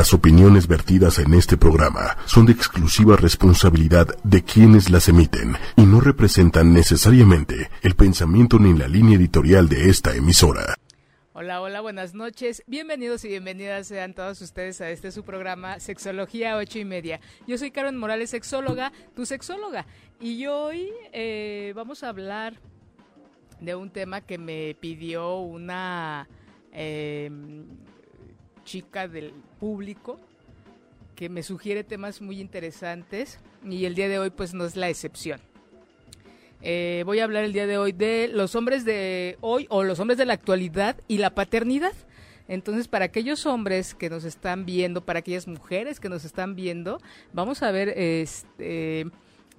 Las opiniones vertidas en este programa son de exclusiva responsabilidad de quienes las emiten y no representan necesariamente el pensamiento ni la línea editorial de esta emisora. Hola, hola, buenas noches. Bienvenidos y bienvenidas sean todos ustedes a este su programa Sexología 8 y media. Yo soy Karen Morales, sexóloga, tu sexóloga. Y hoy eh, vamos a hablar de un tema que me pidió una eh, chica del público que me sugiere temas muy interesantes y el día de hoy pues no es la excepción. Eh, voy a hablar el día de hoy de los hombres de hoy o los hombres de la actualidad y la paternidad. Entonces, para aquellos hombres que nos están viendo, para aquellas mujeres que nos están viendo, vamos a ver este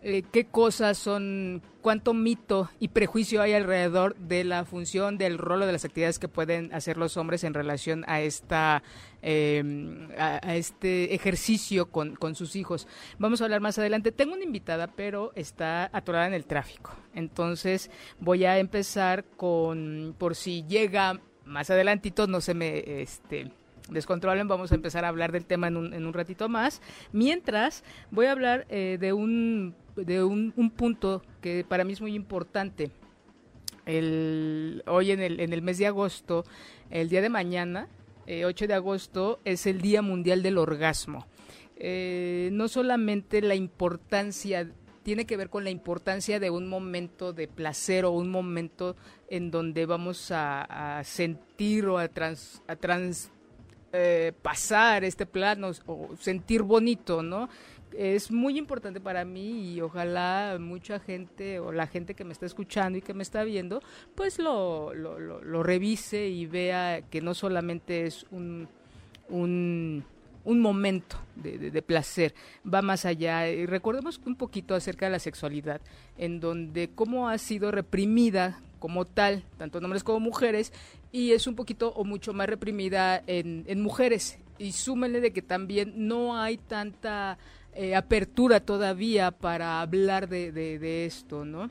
qué cosas son, cuánto mito y prejuicio hay alrededor de la función, del rol o de las actividades que pueden hacer los hombres en relación a esta em, a, este ejercicio con, con, sus hijos. Vamos a hablar más adelante. Tengo una invitada, pero está atorada en el tráfico. Entonces voy a empezar con, por si llega más adelantito, no se me este descontrolen, vamos a empezar a hablar del tema en un, en un ratito más. Mientras, voy a hablar eh, de, un, de un, punto que para mí es muy importante. El, hoy en el, en el mes de agosto, el día de mañana, 8 eh, de agosto, es el Día Mundial del Orgasmo. Eh, no solamente la importancia tiene que ver con la importancia de un momento de placer o un momento en donde vamos a, sentir o a, trans, a trans, eh, pasar este plano o sentir bonito, ¿no? Es muy importante para mí y ojalá mucha gente o la gente que me está escuchando y que me está viendo, pues lo, lo, lo, revise y vea que no solamente es un, un, un momento de, de, placer, va más allá. Y recordemos un poquito acerca de la sexualidad, en donde cómo ha sido reprimida como tal, tanto hombres como mujeres, y es un poquito o mucho más reprimida en, en mujeres. Y súmenle de que también no hay tanta eh, apertura todavía para hablar de, de, esto, ¿no?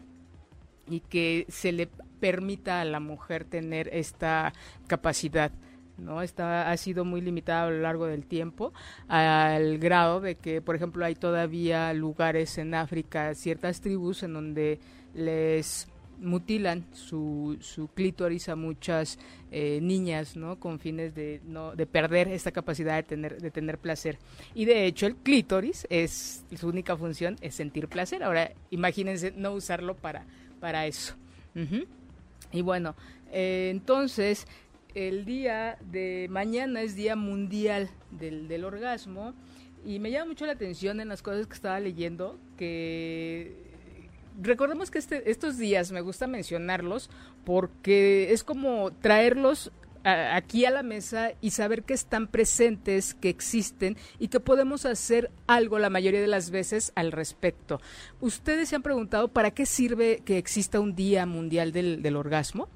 Y que se le permita a la mujer tener esta capacidad. ¿no? Está, ha sido muy limitada a lo largo del tiempo, al grado de que, por ejemplo, hay todavía lugares en África, ciertas tribus en donde les mutilan su, su clítoris a muchas eh, niñas, ¿no? Con fines de, no, de perder esta capacidad de tener, de tener placer. Y de hecho el clítoris es, su única función es sentir placer. Ahora imagínense no usarlo para, para eso. Y bueno, eh, entonces el día de mañana es Día Mundial del, del Orgasmo y me llama mucho la atención en las cosas que estaba leyendo que recordemos que este, estos días me gusta mencionarlos porque es como traerlos aquí a la mesa y saber que están presentes, que existen y que podemos hacer algo la mayoría de las veces al respecto. ¿Ustedes se han preguntado para qué sirve que exista un Día Mundial del, del Orgasmo?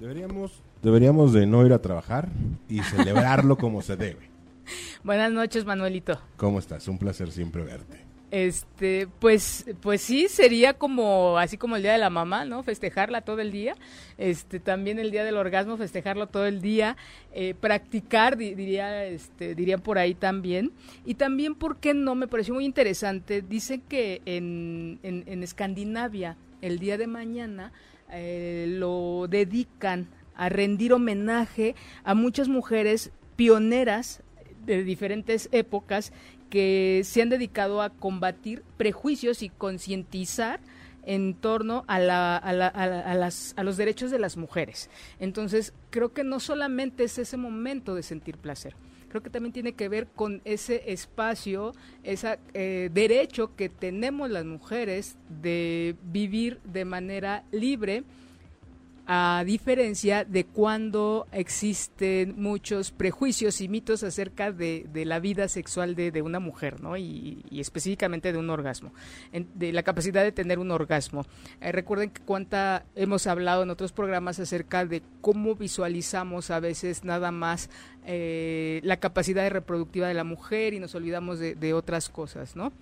Deberíamos, deberíamos de no ir a trabajar y celebrarlo como se debe. Buenas noches, Manuelito. ¿Cómo estás? Un placer siempre verte. Este, pues, pues sí, sería como, así como el día de la mamá, ¿no? Festejarla todo el día. Este, también el día del orgasmo, festejarlo todo el día. Eh, practicar, diría, este, dirían por ahí también. Y también, ¿por qué no? Me pareció muy interesante. Dice que en, en, Escandinavia, el día de mañana, eh, lo dedican a rendir homenaje a muchas mujeres pioneras de diferentes épocas que se han dedicado a combatir prejuicios y concientizar en torno a, la, a, la, a, las, a los derechos de las mujeres. Entonces, creo que no solamente es ese momento de sentir placer, creo que también tiene que ver con ese espacio, ese eh, derecho que tenemos las mujeres de vivir de manera libre a diferencia de cuando existen muchos prejuicios y mitos acerca de, la vida sexual de, una mujer, ¿no? Y, específicamente de un orgasmo, de la capacidad de tener un orgasmo. Eh, recuerden que cuánta hemos hablado en otros programas acerca de cómo visualizamos a veces nada más eh, la capacidad reproductiva de la mujer y nos olvidamos de, otras cosas, ¿no?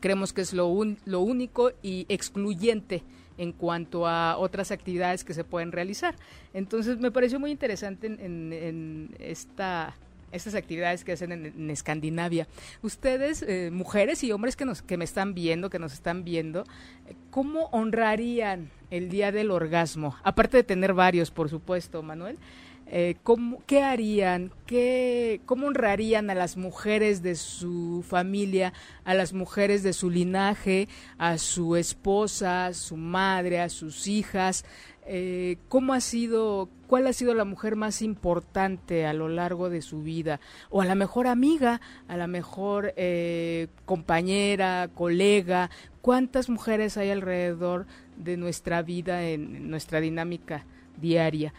Creemos que es lo, lo único y excluyente en cuanto a otras actividades que se pueden realizar. Entonces me pareció muy interesante en, esta estas actividades que hacen en, Escandinavia. Ustedes, eh, mujeres y hombres que, nos, que me están viendo, que nos están viendo, ¿cómo honrarían el día del orgasmo? Aparte de tener varios, por supuesto, Manuel. Eh, ¿qué harían? Qué, ¿Cómo honrarían a las mujeres de su familia, a las mujeres de su linaje, a su esposa, a su madre, a sus hijas? Eh, cómo ha sido, cuál ha sido la mujer más importante a lo largo de su vida, o a la mejor amiga, a la mejor eh, compañera, colega, cuántas mujeres hay alrededor de nuestra vida en nuestra dinámica diaria,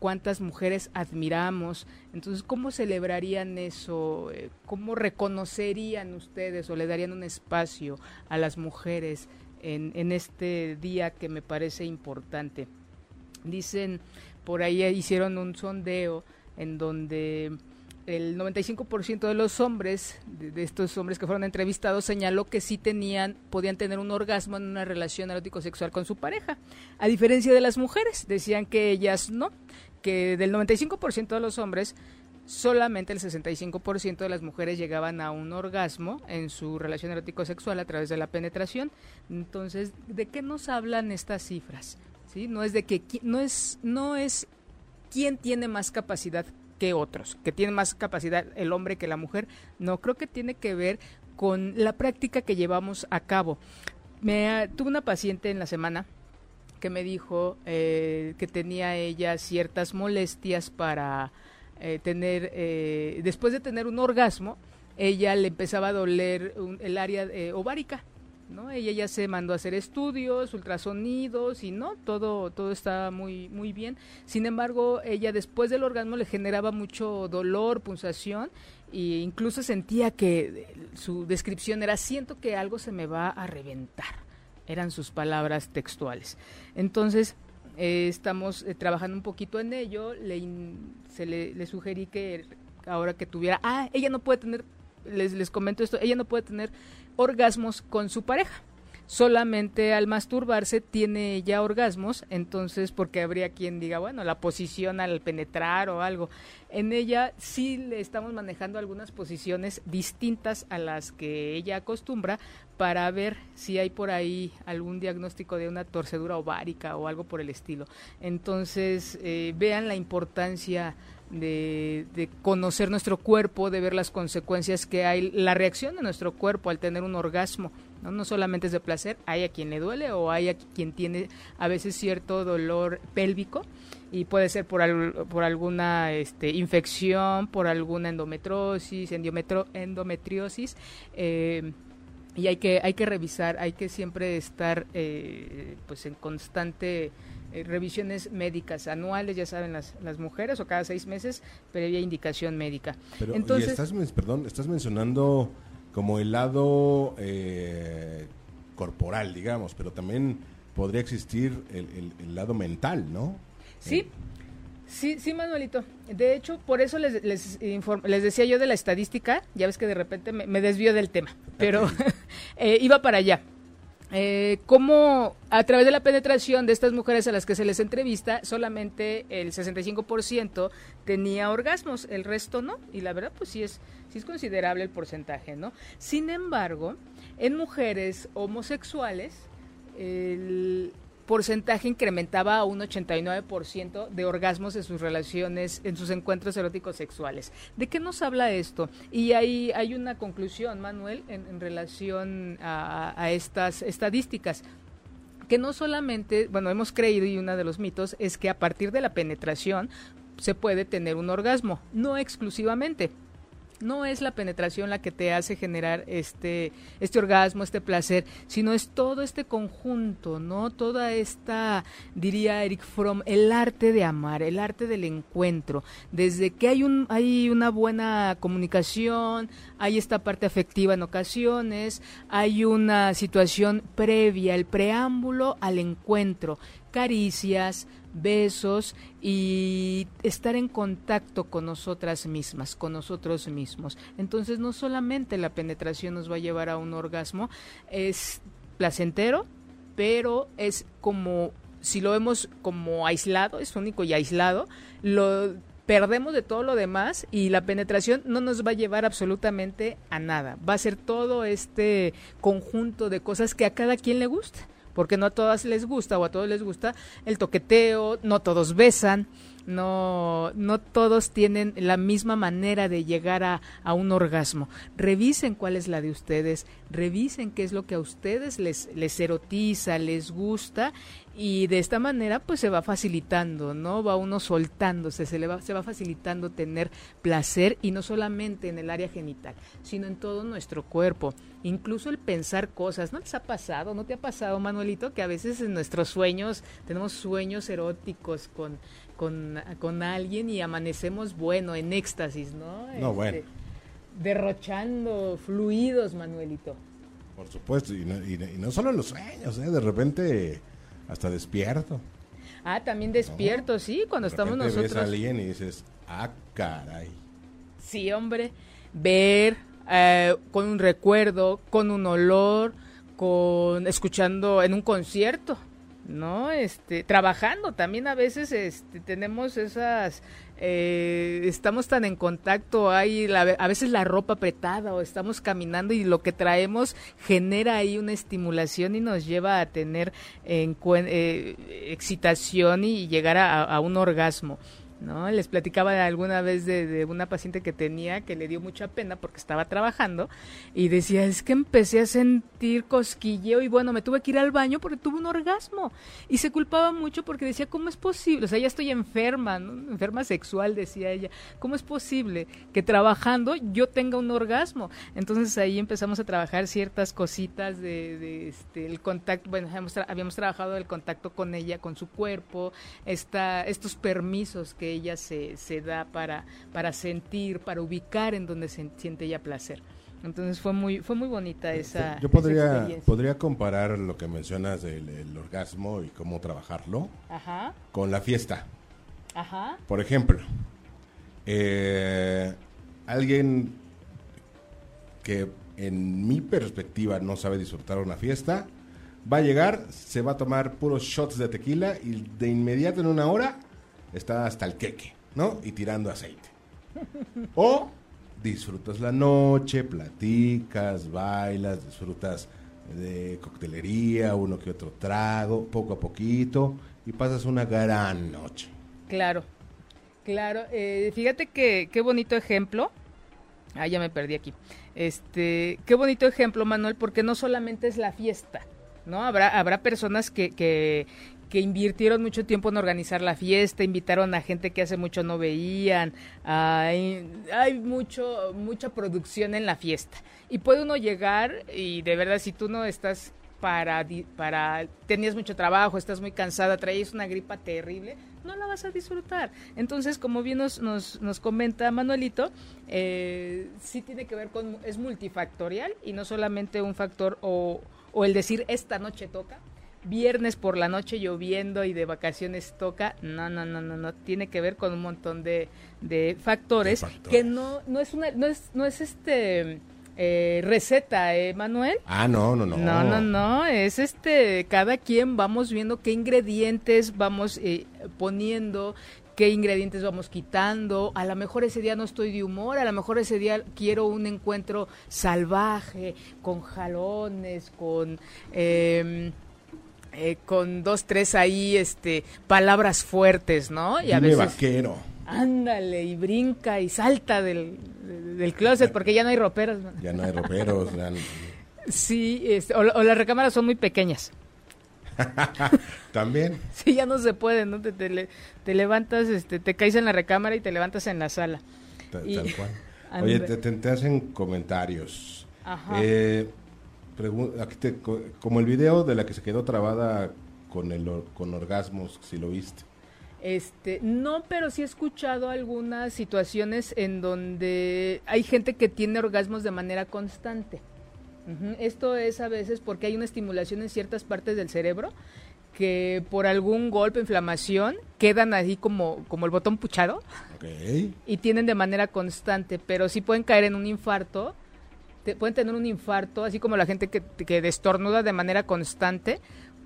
cuántas mujeres admiramos. Entonces, ¿cómo celebrarían eso? Eh, ¿Cómo reconocerían ustedes o le darían un espacio a las mujeres en, este día que me parece importante. Dicen, por ahí hicieron un sondeo en donde el 95% de los hombres, de, estos hombres que fueron entrevistados, señaló que sí tenían, podían tener un orgasmo en una relación erótico-sexual con su pareja. A diferencia de las mujeres, decían que ellas no, que del 95% de los hombres solamente el 65% de las mujeres llegaban a un orgasmo en su relación erótico-sexual a través de la penetración. Entonces, ¿de qué nos hablan estas cifras? ¿Sí? No es de que no es no es quién tiene más capacidad que otros, que tiene más capacidad el hombre que la mujer. No, creo que tiene que ver con la práctica que llevamos a cabo. Me tuve una paciente en la semana que me dijo eh, que tenía ella ciertas molestias para eh, tener, eh, después de tener un orgasmo, ella le empezaba a doler el área eh, ovárica, ¿no? Ella ya se mandó a hacer estudios, ultrasonidos y no, todo, todo estaba muy, muy bien. Sin embargo, ella después del orgasmo le generaba mucho dolor, punzación e incluso sentía que su descripción era siento que algo se me va a reventar. Eran sus palabras textuales. Entonces, eh, estamos eh, trabajando un poquito en ello. Le, se le, sugerí que ahora que tuviera, ah, ella no puede tener, les, les comento esto, ella no puede tener orgasmos con su pareja. Solamente al masturbarse tiene ya orgasmos, entonces porque habría quien diga, bueno, la posición al penetrar o algo. En ella sí le estamos manejando algunas posiciones distintas a las que ella acostumbra para ver si hay por ahí algún diagnóstico de una torcedura ovárica o algo por el estilo. Entonces, eh, vean la importancia de, conocer nuestro cuerpo, de ver las consecuencias que hay, la reacción de nuestro cuerpo al tener un orgasmo. ¿no? no solamente es de placer, hay a quien le duele o hay a quien tiene a veces cierto dolor pélvico y puede ser por, por alguna este, infección, por alguna endometrosis, endometriosis. Eh, y hay que hay que revisar hay que siempre estar eh, pues en constante eh, revisiones médicas anuales ya saben las, las mujeres o cada seis meses previa indicación médica. Pero entonces estás perdón estás mencionando como el lado eh, corporal digamos pero también podría existir el, el, lado mental no sí Sí, sí, Manuelito. De hecho, por eso les, les, les decía yo de la estadística, ya ves que de repente me, me desvío del tema, pero eh, iba para allá. Eh, cómo a través de la penetración de estas mujeres a las que se les entrevista, solamente el 65% tenía orgasmos, el resto no, y la verdad pues sí es, sí es considerable el porcentaje, ¿no? Sin embargo, en mujeres homosexuales, el, porcentaje incrementaba a un 89% de orgasmos en sus relaciones, en sus encuentros eróticos sexuales. ¿De qué nos habla esto? Y hay, hay una conclusión, Manuel, en, relación a, estas estadísticas que no solamente, bueno, hemos creído y uno de los mitos es que a partir de la penetración se puede tener un orgasmo, no exclusivamente no es la penetración la que te hace generar este, este orgasmo, este placer, sino es todo este conjunto, ¿no? Toda esta, diría Eric Fromm, el arte de amar, el arte del encuentro. Desde que hay, un, hay una buena comunicación, hay esta parte afectiva en ocasiones, hay una situación previa, el preámbulo al encuentro, caricias, besos y estar en contacto con nosotras mismas, con nosotros mismos. Entonces no solamente la penetración nos va a llevar a un orgasmo, es placentero, pero es como si lo vemos como aislado, es único y aislado, lo perdemos de todo lo demás y la penetración no nos va a llevar absolutamente a nada. Va a ser todo este conjunto de cosas que a cada quien le gusta porque no a todas les gusta o a todos les gusta el toqueteo, no todos besan, no, no todos tienen la misma manera de llegar a, a, un orgasmo. Revisen cuál es la de ustedes, revisen qué es lo que a ustedes les, les erotiza, les gusta y de esta manera pues se va facilitando, ¿no? Va uno soltándose, se le va, se va facilitando tener placer y no solamente en el área genital, sino en todo nuestro cuerpo. Incluso el pensar cosas, ¿no les ha pasado? ¿No te ha pasado, Manuelito, que a veces en nuestros sueños tenemos sueños eróticos con, con, con alguien y amanecemos, bueno, en éxtasis, ¿no? No, este, bueno. Derrochando fluidos, Manuelito. Por supuesto, y no, y, y no solo en los sueños, ¿eh? De repente hasta despierto. Ah, también despierto, sí, cuando De estamos nosotros. ves a alguien y dices, ah, caray. Sí, hombre, ver eh, con un recuerdo, con un olor, con escuchando en un concierto, ¿no? Este, trabajando también a veces este, tenemos esas eh, estamos tan en contacto, hay la, a veces la ropa apretada o estamos caminando y lo que traemos genera ahí una estimulación y nos lleva a tener en, eh, excitación y llegar a, a un orgasmo. ¿No? Les platicaba alguna vez de, una paciente que tenía que le dio mucha pena porque estaba trabajando y decía, es que empecé a sentir cosquilleo y bueno, me tuve que ir al baño porque tuve un orgasmo. Y se culpaba mucho porque decía, ¿cómo es posible? O sea, ya estoy enferma, ¿no? enferma sexual, decía ella. ¿Cómo es posible que trabajando yo tenga un orgasmo? Entonces ahí empezamos a trabajar ciertas cositas de, de este, el contacto, bueno, habíamos trabajado el contacto con ella, con su cuerpo, esta, estos permisos que ella se, se da para, para sentir, para ubicar en donde se siente ella placer. Entonces fue muy fue muy bonita esa Yo podría esa podría comparar lo que mencionas del el orgasmo y cómo trabajarlo Ajá. con la fiesta. Ajá. Por ejemplo, eh, alguien que en mi perspectiva no sabe disfrutar una fiesta, va a llegar, se va a tomar puros shots de tequila y de inmediato en una hora está hasta el queque, ¿no? Y tirando aceite. O disfrutas la noche, platicas, bailas, disfrutas de coctelería, uno que otro trago, poco a poquito, y pasas una gran noche. Claro, claro. Eh, fíjate que qué bonito ejemplo. Ah, ya me perdí aquí. Este, qué bonito ejemplo, Manuel, porque no solamente es la fiesta, ¿no? Habrá, habrá personas que, que, que invirtieron mucho tiempo en organizar la fiesta, invitaron a gente que hace mucho no veían, hay, mucho, mucha producción en la fiesta. Y puede uno llegar y de verdad si tú no estás para, para, tenías mucho trabajo, estás muy cansada, traías una gripa terrible, no la vas a disfrutar. Entonces, como bien nos, nos, nos comenta Manuelito, eh, sí tiene que ver con, es multifactorial y no solamente un factor o, o el decir esta noche toca, viernes por la noche lloviendo y de vacaciones toca, no, no, no, no, no, tiene que ver con un montón de, de, factores, de factores, que no, no es una, no es, no es este eh, receta, ¿eh, Manuel? Ah, no, no, no. No, no, no, es este, cada quien vamos viendo qué ingredientes vamos eh, poniendo, qué ingredientes vamos quitando, a lo mejor ese día no estoy de humor, a lo mejor ese día quiero un encuentro salvaje, con jalones, con... Eh, eh, con dos, tres ahí, este, palabras fuertes, ¿no? Y a veces, vaquero. Ándale, y brinca y salta del, del closet porque ya no hay roperos. Ya no hay roperos. ya no... Sí, este, o, o, las recámaras son muy pequeñas. También. Sí, ya no se puede, ¿no? Te, te, te, levantas, este, te caes en la recámara y te levantas en la sala. Tal, y, tal cual. Oye, te, te, hacen comentarios. Ajá. Eh, te, como el video de la que se quedó trabada con el con orgasmos, si lo viste. Este, no, pero sí he escuchado algunas situaciones en donde hay gente que tiene orgasmos de manera constante. Uh -huh. Esto es a veces porque hay una estimulación en ciertas partes del cerebro que por algún golpe, inflamación, quedan así como, como el botón puchado okay. y tienen de manera constante, pero sí pueden caer en un infarto te, pueden tener un infarto, así como la gente que, que destornuda de manera constante,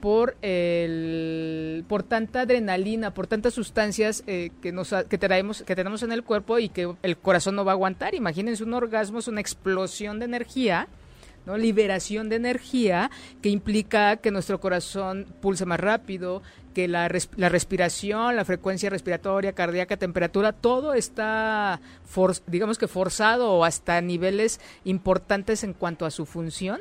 por el por tanta adrenalina, por tantas sustancias eh, que nos que traemos que tenemos en el cuerpo y que el corazón no va a aguantar. Imagínense un orgasmo es una explosión de energía. ¿no? liberación de energía que implica que nuestro corazón pulse más rápido, que la, la respiración, la frecuencia respiratoria, cardíaca, temperatura, todo está, digamos que forzado o hasta niveles importantes en cuanto a su función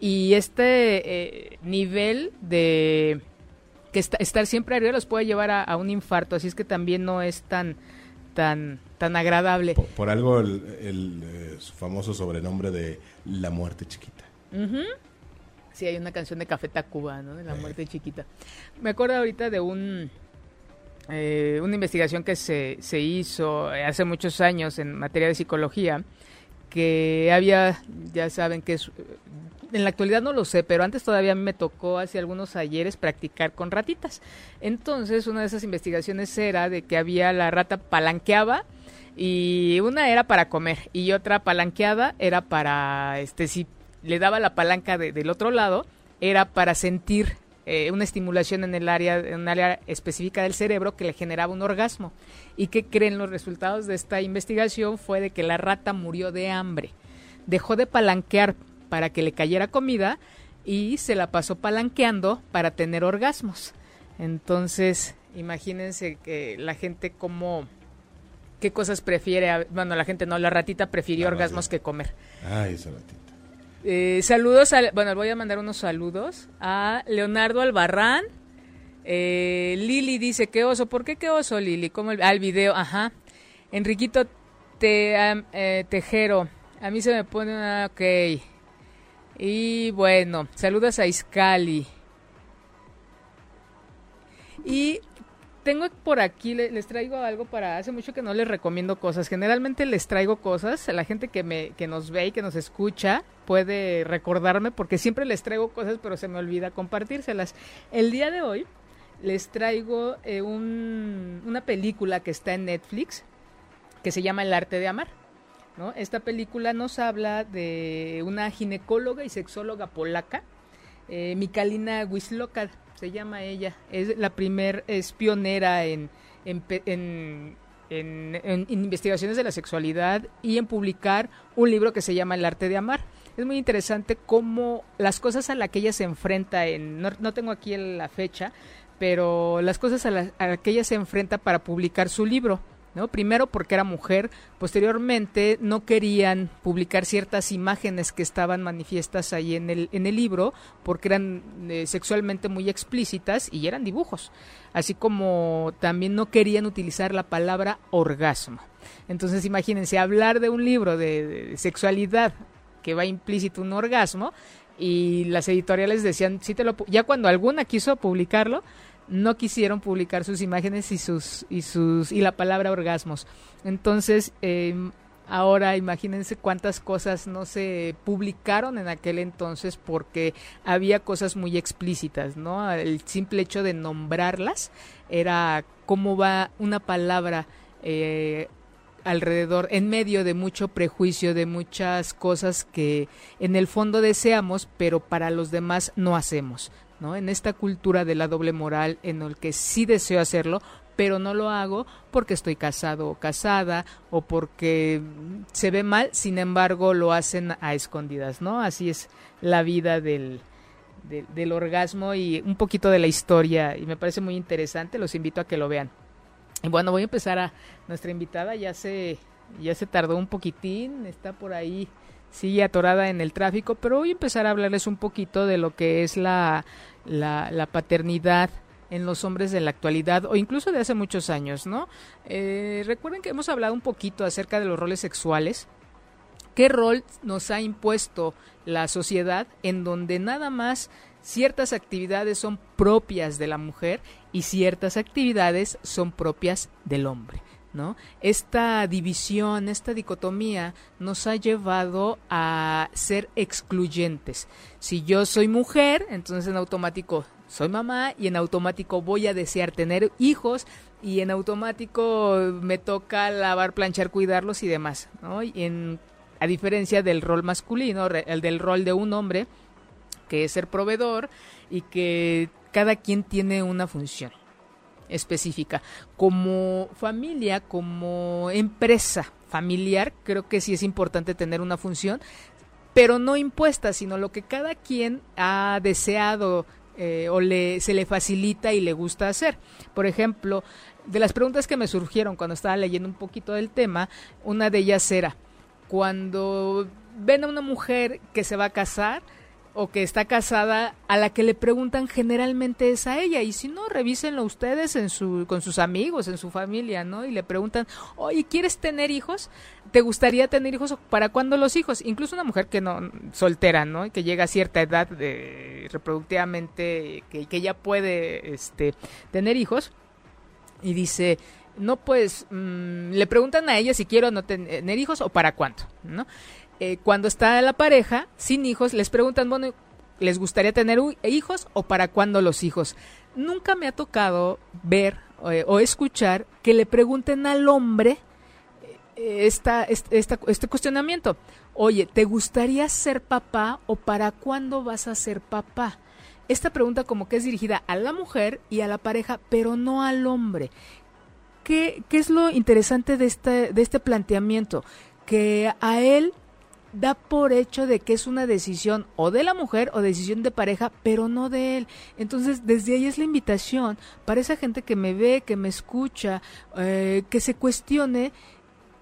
y este eh, nivel de que estar siempre arriba los puede llevar a, un infarto, así es que también no es tan tan tan agradable. Por, algo el, eh, famoso sobrenombre de la muerte chiquita. Sí, hay una canción de Café Tacuba, ¿no? De la muerte chiquita. Me acuerdo ahorita de un eh, una investigación que se, se hizo hace muchos años en materia de psicología, que había, ya saben que es en la actualidad no lo sé, pero antes todavía me tocó hace algunos ayeres practicar con ratitas. Entonces, una de esas investigaciones era de que había la rata palanqueaba y una era para comer y otra palanqueada era para, este, si le daba la palanca del otro lado, era para sentir eh, una estimulación en el área, en un área específica del cerebro que le generaba un orgasmo. ¿Y qué creen los resultados de esta investigación? Fue de que la rata murió de hambre. Dejó de palanquear para que le cayera comida y se la pasó palanqueando para tener orgasmos. Entonces, imagínense que la gente como qué cosas prefiere, bueno, la gente no, la ratita prefirió orgasmos que comer. Ay, esa ratita. Eh, saludos, a, bueno, voy a mandar unos saludos a Leonardo Albarrán. Eh, Lili dice, ¿qué oso? ¿Por qué qué oso, Lili? ¿Cómo el, al video, ajá. Enriquito te, eh, Tejero, a mí se me pone una, ok. Y bueno, saludos a Iscali. Y tengo por aquí, les traigo algo para, hace mucho que no les recomiendo cosas, generalmente les traigo cosas, la gente que, me, que nos ve y que nos escucha puede recordarme porque siempre les traigo cosas pero se me olvida compartírselas. El día de hoy les traigo eh, un, una película que está en Netflix que se llama El arte de amar. Esta película nos habla de una ginecóloga y sexóloga polaca, eh, Mikalina Wisloka, se llama ella. Es la primer, es pionera en, en, investigaciones de la sexualidad y en publicar un libro que se llama El arte de amar. Es muy interesante cómo las cosas a las que ella se enfrenta, en, no, tengo aquí la fecha, pero las cosas a las que ella se enfrenta para publicar su libro. ¿No? Primero porque era mujer, posteriormente no querían publicar ciertas imágenes que estaban manifiestas ahí en el, en el libro porque eran eh, sexualmente muy explícitas y eran dibujos, así como también no querían utilizar la palabra orgasmo. Entonces imagínense hablar de un libro de, sexualidad que va implícito un orgasmo y las editoriales decían, sí te lo ya cuando alguna quiso publicarlo, no quisieron publicar sus imágenes y sus y sus y la palabra orgasmos. Entonces em, ahora imagínense cuántas cosas no se publicaron en aquel entonces porque había cosas muy explícitas no el simple hecho de nombrarlas era cómo va una palabra eh, alrededor, en medio de mucho prejuicio, de muchas cosas que en el fondo deseamos, pero para los demás no hacemos. En esta cultura de la doble moral en el que sí deseo hacerlo, pero no lo hago porque estoy casado o casada o porque se ve mal, sin embargo lo hacen a escondidas, ¿no? Así es la vida del, del, orgasmo y un poquito de la historia y me parece muy interesante, los invito a que lo vean. Bueno, voy a empezar a nuestra invitada, ya se, ya se tardó un poquitín, está por ahí sigue atorada en el tráfico, pero voy a empezar a hablarles un poquito de lo que es la, la, paternidad en los hombres de la actualidad o incluso de hace muchos años, ¿no? Eh, recuerden que hemos hablado un poquito acerca de los roles sexuales. ¿Qué rol nos ha impuesto la sociedad en donde nada más ciertas actividades son propias de la mujer y ciertas actividades son propias del hombre? ¿no? Esta división, esta dicotomía nos ha llevado a ser excluyentes. Si yo soy mujer, entonces en automático soy mamá y en automático voy a desear tener hijos y en automático me toca lavar, planchar, cuidarlos y demás, ¿no? Y en, a diferencia del rol masculino, el del rol de un hombre, que es ser proveedor y que cada quien tiene una función específica. Como familia, como empresa familiar, creo que sí es importante tener una función, pero no impuesta, sino lo que cada quien ha deseado eh, o le, se le facilita y le gusta hacer. Por ejemplo, de las preguntas que me surgieron cuando estaba leyendo un poquito del tema, una de ellas era, cuando ven a una mujer que se va a casar, o que está casada a la que le preguntan generalmente es a ella. Y si no revísenlo ustedes en su con sus amigos en su familia no y le preguntan oye quieres tener hijos te gustaría tener hijos para cuándo los hijos incluso una mujer que no soltera no que llega a cierta edad de, reproductivamente que, que ya puede este tener hijos y dice no pues mm, le preguntan a ella si quiero no tener hijos o para cuándo no eh, cuando está la pareja sin hijos, les preguntan, bueno, ¿les gustaría tener hijos o para cuándo los hijos? Nunca me ha tocado ver eh, o escuchar que le pregunten al hombre eh, este cuestionamiento. Oye, ¿te gustaría ser papá o para cuándo vas a ser papá? Esta pregunta como que es dirigida a la mujer y a la pareja, pero no al hombre. ¿Qué, qué es lo interesante de este, de este planteamiento? Que a él da por hecho de que es una decisión o de la mujer o decisión de pareja, pero no de él. Entonces, desde ahí es la invitación para esa gente que me ve, que me escucha, eh, que se cuestione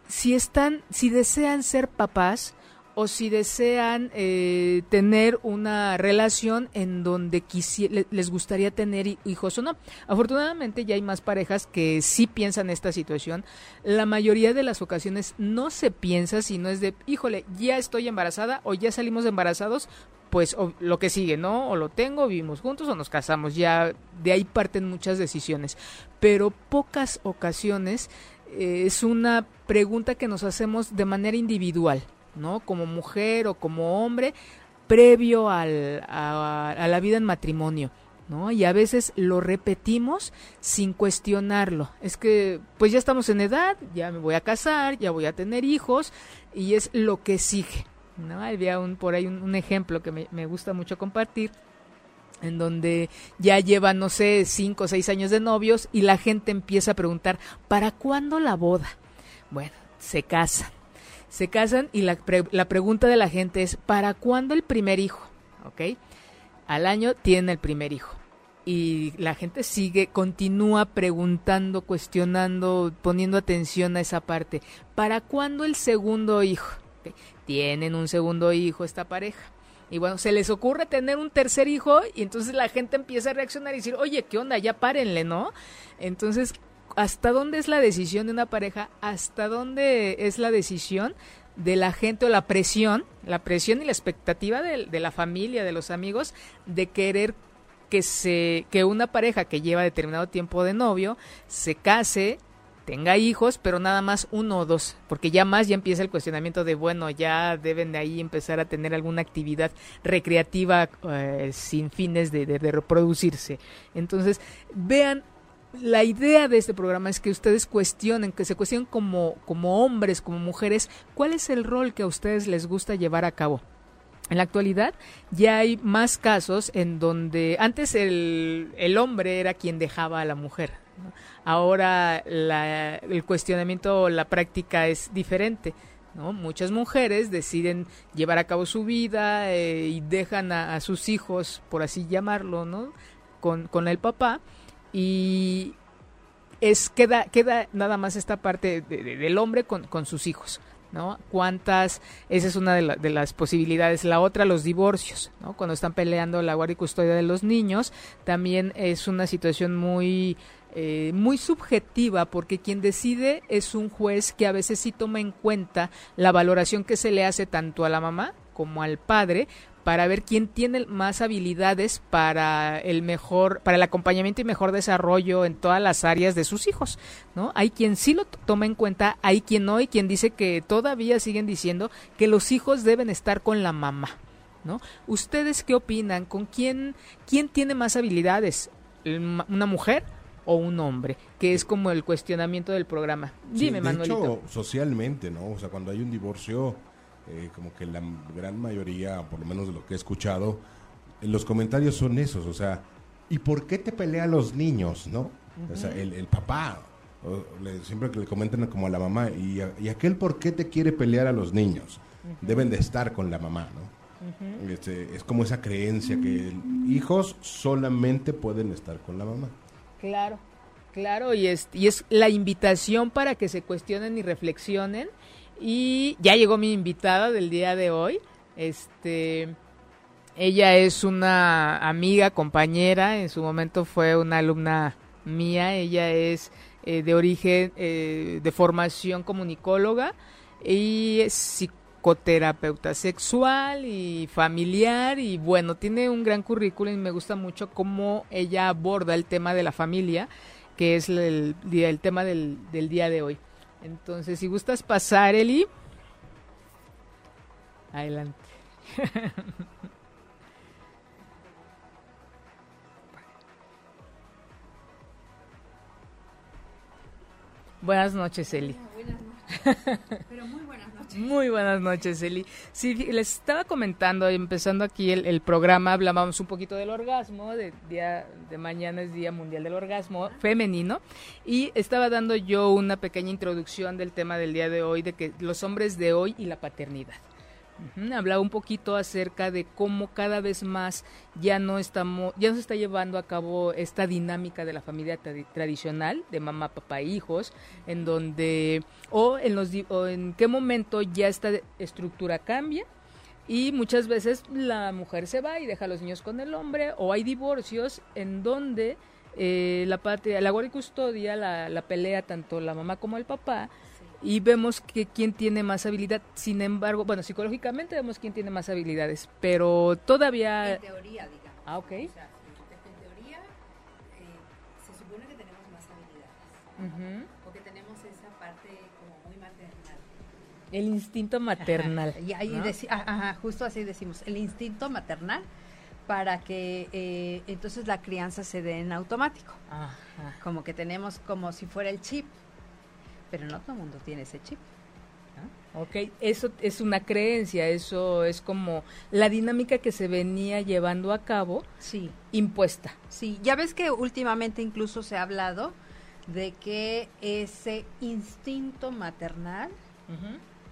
si están, si desean ser papás o si desean eh, tener una relación en donde les gustaría tener hijos o no. Afortunadamente ya hay más parejas que sí piensan esta situación. La mayoría de las ocasiones no se piensa, sino es de, híjole, ya estoy embarazada o ya salimos embarazados, pues lo que sigue, ¿no? O lo tengo, vivimos juntos o nos casamos. Ya de ahí parten muchas decisiones. Pero pocas ocasiones eh, es una pregunta que nos hacemos de manera individual. ¿No? Como mujer o como hombre, previo al, a, la vida en matrimonio. ¿no? Y a veces lo repetimos sin cuestionarlo. Es que, pues ya estamos en edad, ya me voy a casar, ya voy a tener hijos, y es lo que sigue. ¿no? Había un, por ahí un, ejemplo que me, me, gusta mucho compartir, en donde ya llevan, no sé, cinco o seis años de novios, y la gente empieza a preguntar, ¿para cuándo la boda? Bueno, se casan se casan y la, la pregunta de la gente es, ¿para cuándo el primer hijo? ¿Ok? Al año tienen el primer hijo. Y la gente sigue, continúa preguntando, cuestionando, poniendo atención a esa parte. ¿Para cuándo el segundo hijo? Tienen un segundo hijo esta pareja. Y bueno, se les ocurre tener un tercer hijo y entonces la gente empieza a reaccionar y decir, oye, ¿qué onda? Ya párenle, ¿no? Entonces hasta dónde es la decisión de una pareja, hasta dónde es la decisión de la gente o la presión, la presión y la expectativa de, la familia, de los amigos, de querer que se, que una pareja que lleva determinado tiempo de novio se case, tenga hijos, pero nada más uno o dos, porque ya más ya empieza el cuestionamiento de bueno, ya deben de ahí empezar a tener alguna actividad recreativa eh, sin fines de reproducirse. Entonces, vean la idea de este programa es que ustedes cuestionen, que se cuestionen como, como hombres, como mujeres, cuál es el rol que a ustedes les gusta llevar a cabo. En la actualidad ya hay más casos en donde antes el, el hombre era quien dejaba a la mujer. Ahora la, el cuestionamiento, la práctica es diferente. ¿no? Muchas mujeres deciden llevar a cabo su vida eh, y dejan a, sus hijos, por así llamarlo, ¿no? con, con el papá y es queda queda nada más esta parte del hombre con, con, sus hijos no cuántas esa es una de, de, las posibilidades. La otra los divorcios no cuando están peleando la guardia y custodia de los niños también es una situación muy eh, muy subjetiva porque quien decide es un juez que a veces sí toma en cuenta la valoración que se le hace tanto a la mamá como al padre para ver quién tiene más habilidades para el mejor, para el acompañamiento y mejor desarrollo en todas las áreas de sus hijos, ¿no? Hay quien sí lo toma en cuenta, hay quien no, y quien dice que todavía siguen diciendo que los hijos deben estar con la mamá, ¿no? ¿Ustedes qué opinan? ¿Con quién, quién tiene más habilidades? ¿Una mujer? o un hombre, que es como el cuestionamiento del programa. Dime, sí, de Hecho, socialmente, ¿no? O sea, cuando hay un divorcio, eh, como que la gran mayoría, por lo menos de lo que he escuchado, en los comentarios son esos, o sea, ¿y por qué te pelea a los niños, no? O sea, el, el papá, o le- siempre que le comentan como a la mamá, ¿y, a- y aquel por qué te quiere pelear a los niños? Deben de estar con la mamá, ¿no? Este, es como esa creencia que hijos solamente pueden estar con la mamá. Claro, claro, y es, y es la invitación para que se cuestionen y reflexionen. Y ya llegó mi invitada del día de hoy. Este, ella es una amiga, compañera, en su momento fue una alumna mía. Ella es eh, de origen, eh, de formación comunicóloga y es psicoterapeuta sexual y familiar y bueno, tiene un gran currículum y me gusta mucho cómo ella aborda el tema de la familia, que es el, el tema del, del día de hoy. Entonces, si gustas pasar, Eli, adelante. Buenas noches, Eli. Pero muy buenas noches. Muy buenas noches, Eli. Sí, les estaba comentando, empezando aquí el, el programa, hablábamos un poquito del orgasmo, de día de mañana es Día Mundial del Orgasmo Femenino, y estaba dando yo una pequeña introducción del tema del día de hoy, de que los hombres de hoy y la paternidad. Hablaba un poquito acerca de cómo cada vez más ya no estamos, ya no se está llevando a cabo esta dinámica de la familia tradi- tradicional de mamá, papá, e hijos, en donde o en los o en qué momento ya esta estructura cambia y muchas veces la mujer se va y deja a los niños con el hombre o hay divorcios en donde eh, la patria, la guardia y custodia la, la pelea tanto la mamá como el papá y vemos que quién tiene más habilidad. Sin embargo, bueno, psicológicamente vemos quién tiene más habilidades, pero todavía... En teoría, digamos. Ah, ok. O sea, en teoría eh, se supone que tenemos más habilidades. Ujú. Porque tenemos esa parte como muy maternal. El instinto maternal. Ajá, Y ahí ¿no? ah, ajá, justo así decimos, el instinto maternal para que eh, entonces la crianza se dé en automático. Ajá. Como que tenemos como si fuera el chip. Pero no todo el mundo tiene ese chip. Ok, eso es una creencia, eso es como la dinámica que se venía llevando a cabo Sí. impuesta. Sí, ya ves que últimamente incluso se ha hablado de que ese instinto maternal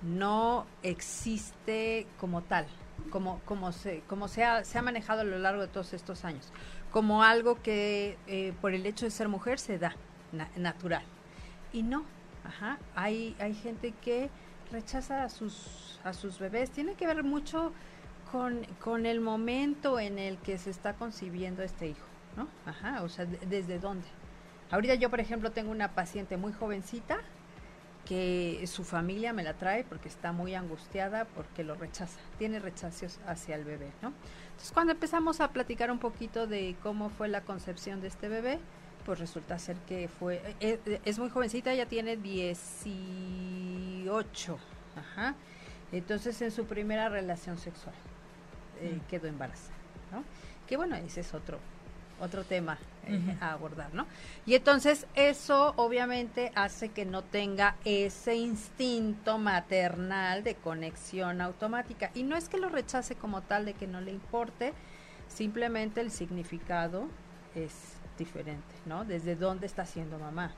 no existe como tal, como, como, se, como se, ha, se ha manejado a lo largo de todos estos años, como algo que eh, por el hecho de ser mujer se da na- natural. Y no, ajá, hay, hay gente que rechaza a sus, a sus bebés, tiene que ver mucho con, con el momento en el que se está concibiendo este hijo, ¿no? Ajá, o sea, de- desde dónde. Ahorita yo, por ejemplo, tengo una paciente muy jovencita que su familia me la trae porque está muy angustiada porque lo rechaza, tiene rechazos hacia el bebé, ¿no? Entonces, cuando empezamos a platicar un poquito de cómo fue la concepción de este bebé, pues resulta ser que fue, es, es muy jovencita, ya tiene 18, ajá. Entonces, en su primera relación sexual eh, Mm. quedó embarazada, ¿no? Que bueno, ese es otro otro tema eh, a abordar, ¿no? Y entonces eso obviamente hace que no tenga ese instinto maternal de conexión automática. Y no es que lo rechace como tal, de que no le importe, simplemente el significado es diferente, ¿no? Desde dónde está siendo mamá.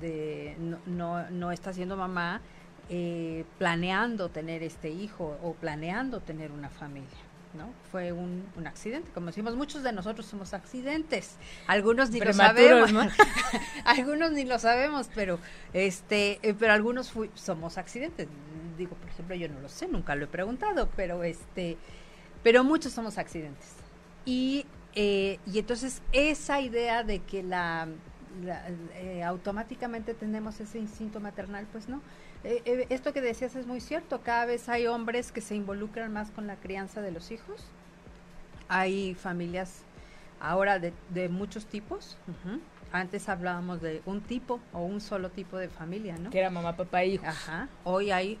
De, no, no, no está siendo mamá eh, planeando tener este hijo o planeando tener una familia. ¿no? Fue un, un accidente, como decimos, muchos de nosotros somos accidentes, algunos ni lo sabemos, ¿no? algunos ni lo sabemos, pero este, eh, pero algunos fui- somos accidentes. Digo, por ejemplo, yo no lo sé, nunca lo he preguntado, pero este, pero muchos somos accidentes. Y eh, y entonces esa idea de que la, la- eh, automáticamente tenemos ese instinto maternal, pues no. Eh, eh, esto que decías es muy cierto. Cada vez hay hombres que se involucran más con la crianza de los hijos. Hay familias ahora de, de muchos tipos. Antes hablábamos de un tipo o un solo tipo de familia, ¿no? Que era mamá, papá, hijo. Ajá. Hoy hay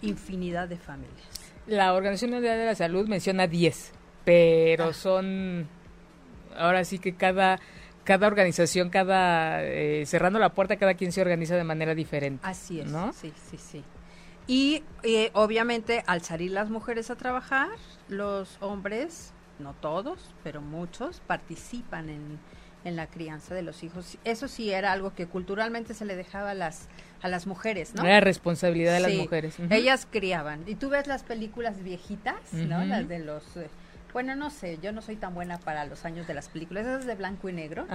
infinidad de familias. La Organización Mundial de la Salud menciona 10, pero Ah. son ahora sí que cada cada organización, cada eh, cerrando la puerta, cada quien se organiza de manera diferente. Así es. ¿No? Sí, sí, sí. Y eh, obviamente al salir las mujeres a trabajar, los hombres no todos, pero muchos participan en, en la crianza de los hijos. Eso sí era algo que culturalmente se le dejaba a las a las mujeres, ¿no? Era responsabilidad de las mujeres. Ellas criaban. Y tú ves las películas viejitas, ¿no? Las de los eh, bueno, no sé, yo no soy tan buena para los años de las películas, esas de blanco y negro,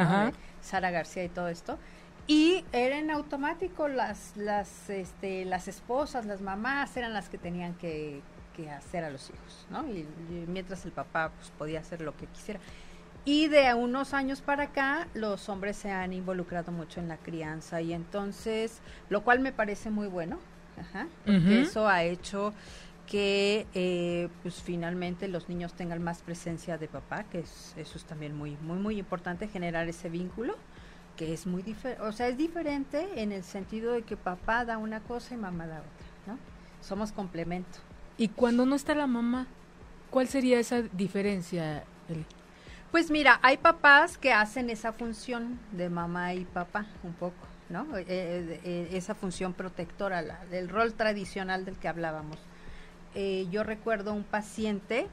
Sara García y todo esto. Y era en automático las las este las esposas, las mamás eran las que tenían que, que hacer a los hijos, ¿no? Y, y mientras el papá pues podía hacer lo que quisiera. Y de unos años para acá, los hombres se han involucrado mucho en la crianza y entonces, lo cual me parece muy bueno, ajá, porque eso ha hecho que eh, pues finalmente los niños tengan más presencia de papá, que es, eso es también muy, muy, muy importante, generar ese vínculo, que es muy diferente, o sea, es diferente en el sentido de que papá da una cosa y mamá da otra, ¿no? Somos complemento. Y cuando no está la mamá, ¿cuál sería esa diferencia? Eli? Pues mira, hay papás que hacen esa función de mamá y papá un poco, ¿no? Eh, eh, eh, esa función protectora, la, el rol tradicional del que hablábamos. Eh, yo recuerdo un paciente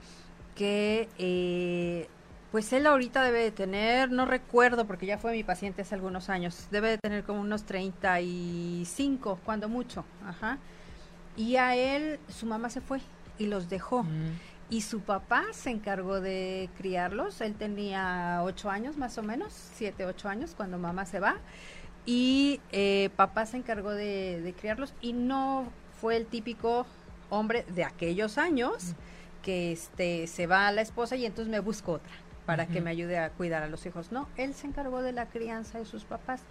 que, eh, pues él ahorita debe de tener, no recuerdo porque ya fue mi paciente hace algunos años, debe de tener como unos 35, cuando mucho, ajá. Y a él, su mamá se fue y los dejó. Mm. Y su papá se encargó de criarlos. Él tenía ocho años más o menos, siete, ocho años cuando mamá se va. Y eh, papá se encargó de, de criarlos y no fue el típico hombre de aquellos años que este se va a la esposa y entonces me busco otra para que me ayude a cuidar a los hijos. No, él se encargó de la crianza de sus papás.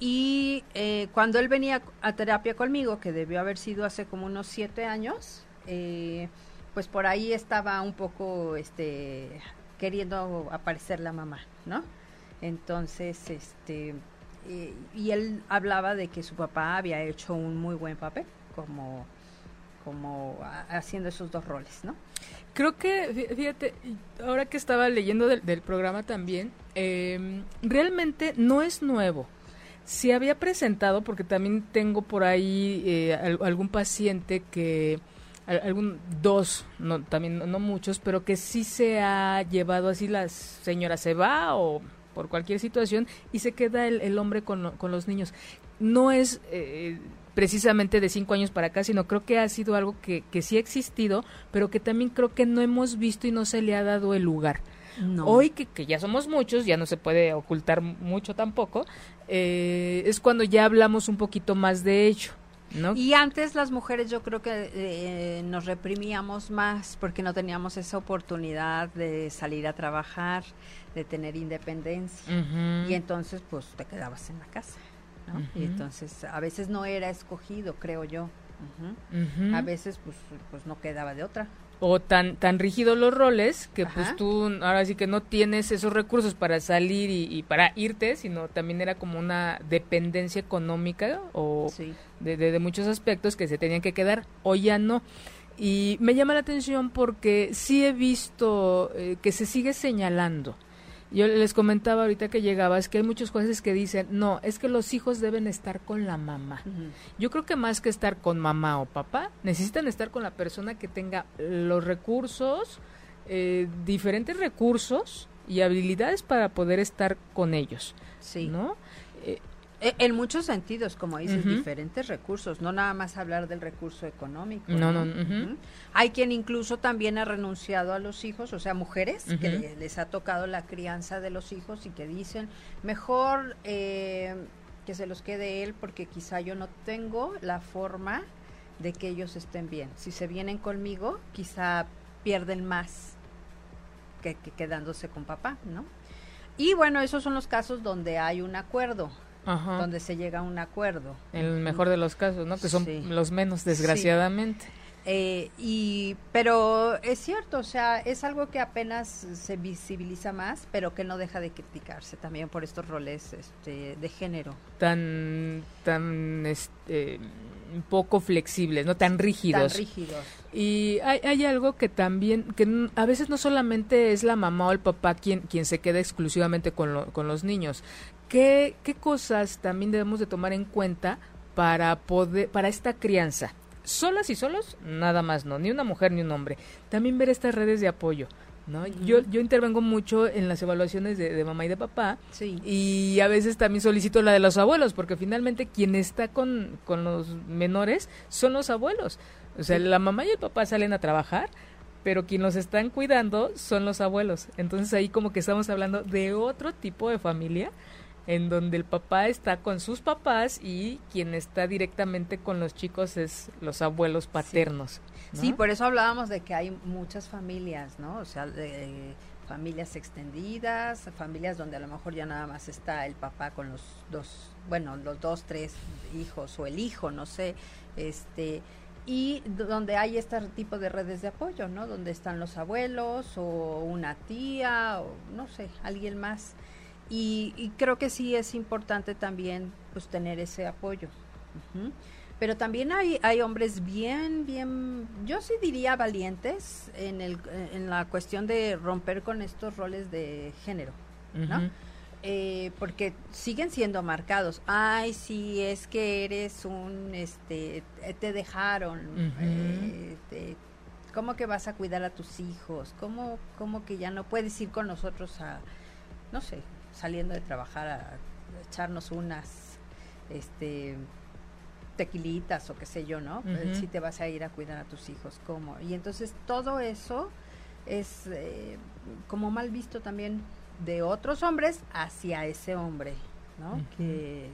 Y eh, cuando él venía a terapia conmigo, que debió haber sido hace como unos siete años, eh, pues por ahí estaba un poco este queriendo aparecer la mamá, ¿no? Entonces, este eh, y él hablaba de que su papá había hecho un muy buen papel como como haciendo esos dos roles, ¿no? Creo que, fí- fíjate, ahora que estaba leyendo del, programa también, eh, realmente no es nuevo. Se había presentado, porque también tengo por ahí eh, al- algún paciente que, al- algún dos, no, también no, muchos, pero que sí se ha llevado así, la señora se va o por cualquier situación y se queda el, hombre con, con los niños. No es eh, precisamente de cinco años para acá, sino creo que ha sido algo que, que sí ha existido, pero que también creo que no hemos visto y no se le ha dado el lugar. No. Hoy que, que ya somos muchos, ya no se puede ocultar mucho tampoco, eh, es cuando ya hablamos un poquito más de ello, ¿no? Y antes las mujeres yo creo que eh, nos reprimíamos más porque no teníamos esa oportunidad de salir a trabajar, de tener independencia. Y entonces pues te quedabas en la casa. ¿No? Y entonces a veces no era escogido, creo yo. A veces pues, pues no quedaba de otra. o tan tan rígidos los roles que pues tú ahora sí que no tienes esos recursos para salir y, y para irte, sino también era como una dependencia económica o Sí. de, de- de muchos aspectos que se tenían que quedar, o ya no. Y me llama la atención porque sí he visto eh, que se sigue señalando. Yo les comentaba ahorita que llegabas que hay muchos jueces que dicen, no, es que los hijos deben estar con la mamá. Yo creo que más que estar con mamá o papá, necesitan estar con la persona que tenga los recursos, eh, diferentes recursos y habilidades para poder estar con ellos, Sí. ¿no? Eh, En muchos sentidos, como dices, diferentes recursos, no nada más hablar del recurso económico. No, no. Ujú. Hay quien incluso también ha renunciado a los hijos, o sea, mujeres que les ha tocado la crianza de los hijos y que dicen, mejor eh, que se los quede él porque quizá yo no tengo la forma de que ellos estén bien. Si se vienen conmigo, quizá pierden más que, que quedándose con papá, ¿no? Y bueno, esos son los casos donde hay un acuerdo ajá. donde se llega a un acuerdo. En el mejor de los casos, ¿no? Que son Sí. los menos, desgraciadamente. Eh, y, pero es cierto, o sea, es algo que apenas se visibiliza más, pero que no deja de criticarse también por estos roles este, de género. Tan, tan, este, poco flexibles, ¿no? Tan rígidos. Tan rígidos. Y hay, hay algo que también, que a veces no solamente es la mamá o el papá quien, quien se queda exclusivamente con, lo- con los niños. ¿Qué, ¿Qué cosas también debemos de tomar en cuenta para poder, para esta crianza? solas y solos, nada más no, ni una mujer ni un hombre. También ver estas redes de apoyo. ¿no? yo, yo intervengo mucho en las evaluaciones de, mamá y de papá sí. y a veces también solicito la de los abuelos, porque finalmente quien está con, con los menores son los abuelos. O sea, la mamá y el papá salen a trabajar, pero quien los están cuidando son los abuelos. Entonces ahí como que estamos hablando de otro tipo de familia en donde el papá está con sus papás y quien está directamente con los chicos es los abuelos paternos. Sí, por eso hablábamos de que hay muchas familias, ¿no? O sea, de, familias extendidas, familias donde a lo mejor ya nada más está el papá con los dos, bueno, los dos, tres hijos o el hijo, no sé, este, y donde hay este tipo de redes de apoyo, ¿no? Donde están los abuelos o una tía o no sé, alguien más. Y, creo que sí es importante también pues tener ese apoyo. Pero también hay, hay hombres bien, bien, yo sí diría valientes en, el, en la cuestión de romper con estos roles de género, ¿no? Eh, porque siguen siendo marcados. Ay, si es que eres un, este, te dejaron, eh, ¿cómo que vas a cuidar a tus hijos? ¿Cómo, ¿Cómo que ya no puedes ir con nosotros a, no sé, saliendo de trabajar a echarnos unas, este, tequilitas o qué sé yo, ¿no? Si te vas a ir a cuidar a tus hijos, ¿cómo? Y entonces todo eso es eh, como mal visto también de otros hombres hacia ese hombre, ¿no? que,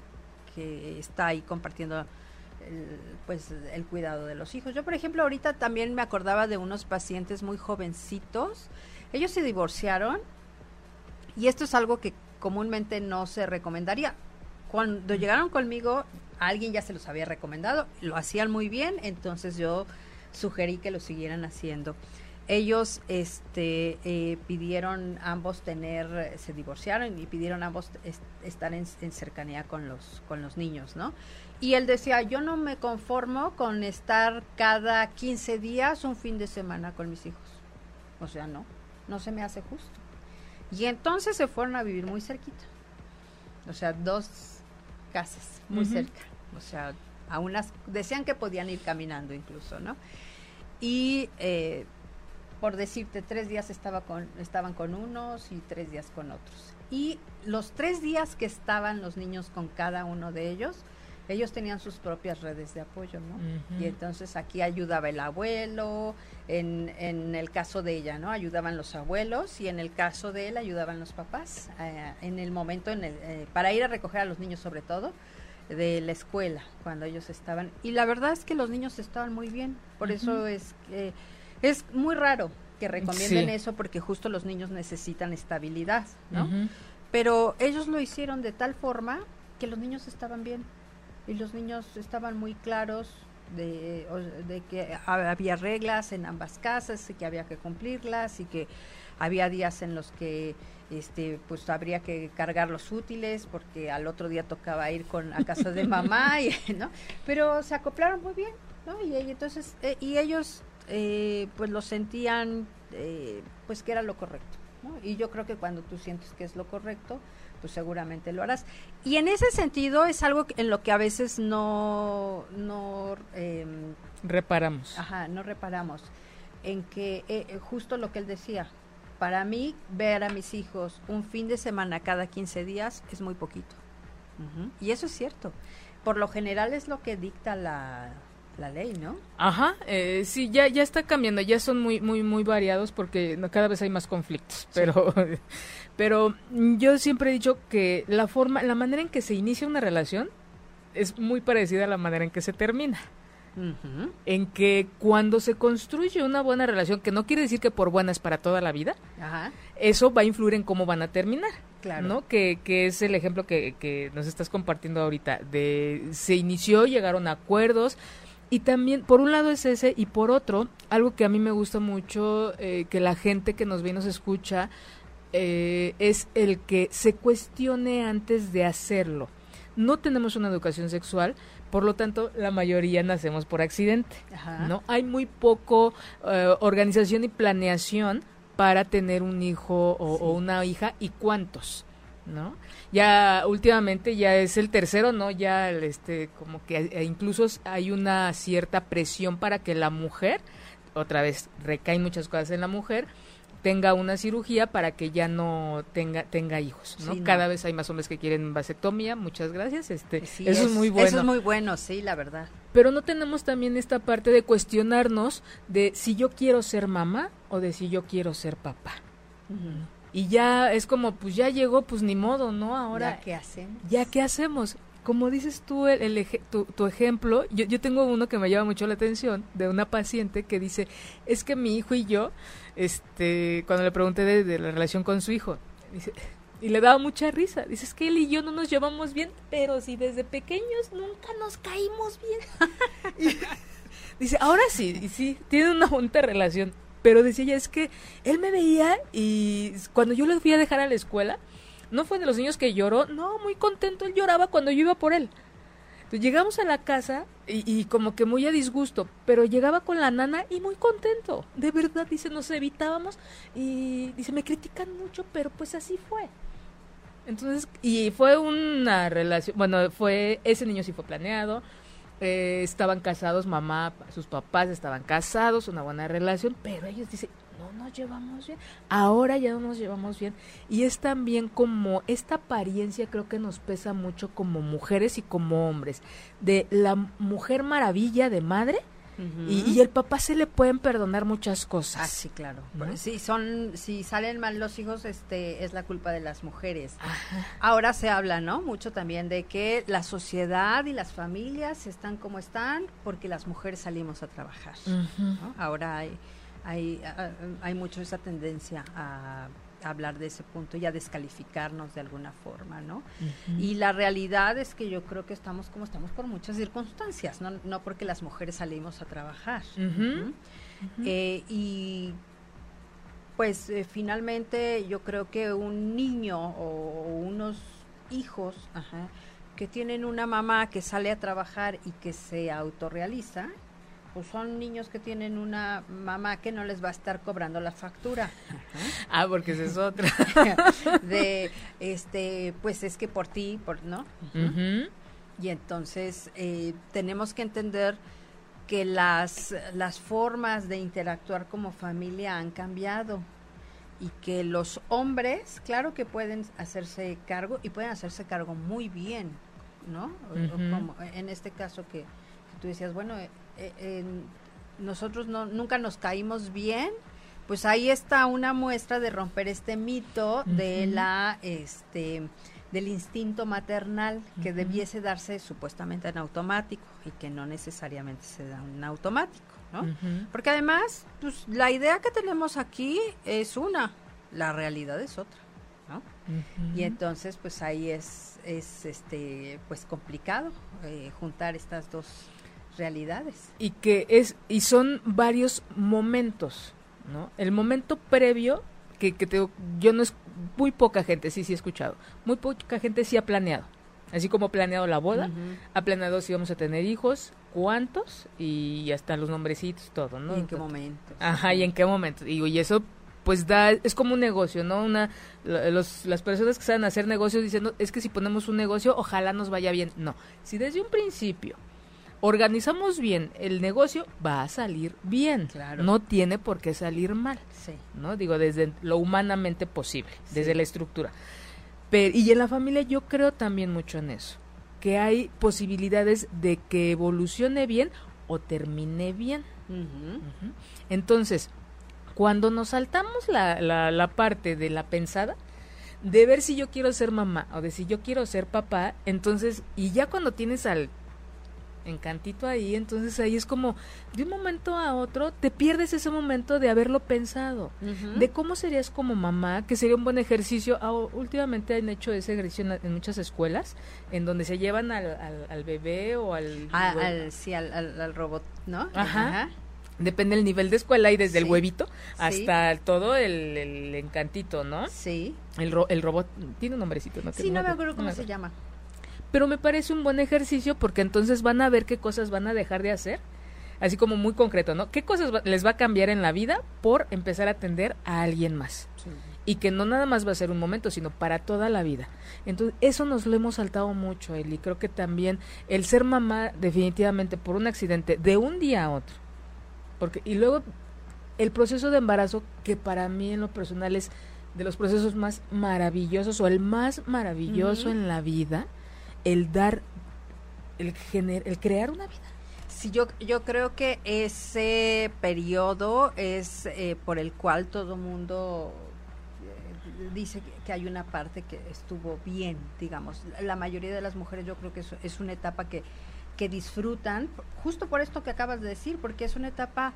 que, está ahí compartiendo el, pues el cuidado de los hijos. Yo, por ejemplo, ahorita también me acordaba de unos pacientes muy jovencitos. Ellos se divorciaron y esto es algo que comúnmente no se recomendaría. Cuando llegaron conmigo, alguien ya se los había recomendado, lo hacían muy bien, entonces yo sugerí que lo siguieran haciendo. Ellos este eh, pidieron ambos tener se divorciaron y pidieron ambos estar en, cercanía con los con los niños no y él decía yo no me conformo con estar cada 15 días un fin de semana con mis hijos o sea no no se me hace justo y entonces se fueron a vivir muy cerquita. O sea dos casas muy cerca. O sea a unas decían que podían ir caminando incluso no y eh, por decirte, tres días estaba con, estaban con unos y tres días con otros. Y los tres días que estaban los niños con cada uno de ellos, ellos tenían sus propias redes de apoyo, ¿no? Y entonces aquí ayudaba el abuelo, en, en, el caso de ella, ¿no? Ayudaban los abuelos y en el caso de él ayudaban los papás, eh, en el momento, en el, eh, para ir a recoger a los niños sobre todo, de la escuela, cuando ellos estaban. Y la verdad es que los niños estaban muy bien, por eso es que es muy raro que recomienden eso porque justo los niños necesitan estabilidad, ¿no? Pero ellos lo hicieron de tal forma que los niños estaban bien y los niños estaban muy claros de, de que había reglas en ambas casas y que había que cumplirlas y que había días en los que este pues habría que cargar los útiles porque al otro día tocaba ir con a casa de mamá y, no pero se acoplaron muy bien no y, entonces eh, y ellos eh, pues lo sentían eh, pues que era lo correcto. Y yo creo que cuando tú sientes que es lo correcto, pues seguramente lo harás. Y en ese sentido es algo en lo que a veces no... no em, reparamos. Ajá, no reparamos. En que eh, justo lo que él decía, para mí ver a mis hijos un fin de semana cada 15 días es muy poquito. Y eso es cierto. Por lo general es lo que dicta la, la ley, ¿no? Ajá, eh, sí, ya ya está cambiando, ya son muy muy muy variados porque cada vez hay más conflictos, pero pero yo siempre he dicho que la forma, la manera en que se inicia una relación es muy parecida a la manera en que se termina. En que cuando se construye una buena relación, que no quiere decir que por buena es para toda la vida, eso va a influir en cómo van a terminar. Claro. ¿no? Que, que es el ejemplo que, que nos estás compartiendo ahorita. De se inició, llegaron a acuerdos, y también, por un lado es ese, y por otro, algo que a mí me gusta mucho, eh, que la gente que nos ve y nos escucha, eh, es el que se cuestione antes de hacerlo. No tenemos una educación sexual, por lo tanto, la mayoría nacemos por accidente, ¿no? Hay muy poco eh, organización y planeación para tener un hijo o, una hija, ¿y cuántos? ¿no? Ya últimamente ya es el tercero, ¿no? Ya este como que e incluso hay una cierta presión para que la mujer otra vez recaen muchas cosas en la mujer tenga una cirugía para que ya no tenga tenga hijos, ¿no? Cada vez hay más hombres que quieren vasectomía, muchas gracias, este eso es, muy bueno. Eso es muy bueno, sí, la verdad. Pero no tenemos también esta parte de cuestionarnos de si yo quiero ser mamá o de si yo quiero ser papá. Y ya es como, pues ya llegó, pues ni modo, ¿no? Ahora. ¿Ya qué hacemos? ¿Ya qué hacemos? Como dices tú, el, tu, tu, ejemplo, yo, yo tengo uno que me llama mucho la atención, de una paciente que dice, es que mi hijo y yo este, cuando le pregunté de, la relación con su hijo, dice, y le daba mucha risa. Dice, es que él y yo no nos llevamos bien, pero si desde pequeños nunca nos caímos bien. dice, ahora sí, y sí, tiene una junta relación. Pero decía ella, es que él me veía y cuando yo le fui a dejar a la escuela, no fue de los niños que lloró, no, muy contento, él lloraba cuando yo iba por él. Llegamos a la casa y, como que muy a disgusto, pero llegaba con la nana y muy contento. De verdad, dice, nos evitábamos y dice, me critican mucho, pero pues así fue. Entonces, y fue una relación, bueno, fue, ese niño sí fue planeado, eh, estaban casados, mamá, sus papás estaban casados, una buena relación, pero ellos dicen, no nos llevamos bien, ahora ya no nos llevamos bien. Y es también como esta apariencia creo que nos pesa mucho como mujeres y como hombres, de la mujer maravilla de madre. y, el papá se le pueden perdonar muchas cosas. Ah, sí, claro. Sí, son, si salen mal los hijos, este, es la culpa de las mujeres. Ahora se habla, ¿no? Mucho también de que la sociedad y las familias están como están porque las mujeres salimos a trabajar. Ahora hay hay, hay mucho esa tendencia a hablar de ese punto y a descalificarnos de alguna forma, ¿no? Y la realidad es que yo creo que estamos como estamos por muchas circunstancias, no, no porque las mujeres salimos a trabajar. Eh, y pues eh, finalmente yo creo que un niño o, unos hijos que tienen una mamá que sale a trabajar y que se autorrealiza, pues son niños que tienen una mamá que no les va a estar cobrando la factura. Ah, porque esa es otra. de, este, pues es que por ti, por, ¿no? Y entonces eh, tenemos que entender que las, las formas de interactuar como familia han cambiado y que los hombres, claro que pueden hacerse cargo y pueden hacerse cargo muy bien, ¿no? como en este caso que, que tú decías, bueno, eh, nosotros no, nunca nos caímos bien, pues ahí está una muestra de romper este mito de la este del instinto maternal que debiese darse supuestamente en automático y que no necesariamente se da en automático, ¿no? Porque además, pues la idea que tenemos aquí es una, la realidad es otra, ¿no? Y entonces, pues ahí es, es este, pues complicado eh, juntar estas dos realidades. Y que es, y son varios momentos, ¿no? El momento previo, que, que te, yo no es, muy poca gente, sí, sí he escuchado, muy poca gente sí ha planeado. Así como ha planeado la boda, ha planeado si vamos a tener hijos, cuántos y hasta los nombrecitos, todo, ¿no? ¿Y en qué momento? Ajá, y en qué momento. Y, y eso pues da, es como un negocio, ¿no? Una, los, las personas que saben hacer negocios dicen, es que si ponemos un negocio, ojalá nos vaya bien. No, si desde un principio organizamos bien el negocio, va a salir bien. Claro. No tiene por qué salir mal. Sí. ¿No? Digo, desde lo humanamente posible, desde la estructura. Pero, y en la familia yo creo también mucho en eso, que hay posibilidades de que evolucione bien o termine bien. Entonces, cuando nos saltamos la, la, la parte de la pensada, de ver si yo quiero ser mamá o de si yo quiero ser papá, entonces, y ya cuando tienes al encantito ahí, entonces ahí es como de un momento a otro te pierdes ese momento de haberlo pensado, de cómo serías como mamá, que sería un buen ejercicio. Ah, últimamente han hecho ese ejercicio en, muchas escuelas, en donde se llevan al, al, bebé o al... Ah, al, sí, al, robot, ¿no? Ajá. Depende del nivel de escuela y desde el huevito hasta todo el, encantito, ¿no? Sí. El, el robot tiene un nombrecito, ¿no? Sí, no, me acuerdo cómo se llama pero me parece un buen ejercicio porque entonces van a ver qué cosas van a dejar de hacer, así como muy concreto, ¿no? ¿Qué cosas les va a cambiar en la vida por empezar a atender a alguien más? y que no nada más va a ser un momento, sino para toda la vida. Entonces, eso nos lo hemos saltado mucho, Eli. Creo que también el ser mamá, definitivamente, por un accidente, de un día a otro. Porque, y luego, el proceso de embarazo, que para mí en lo personal es de los procesos más maravillosos o el más maravilloso en la vida, el dar, el, gener, el crear una vida. Sí, yo, yo creo que ese periodo es eh, por el cual todo mundo dice que hay una parte que estuvo bien, digamos. La mayoría de las mujeres yo creo que es, una etapa que, que disfrutan, justo por esto que acabas de decir, porque es una etapa,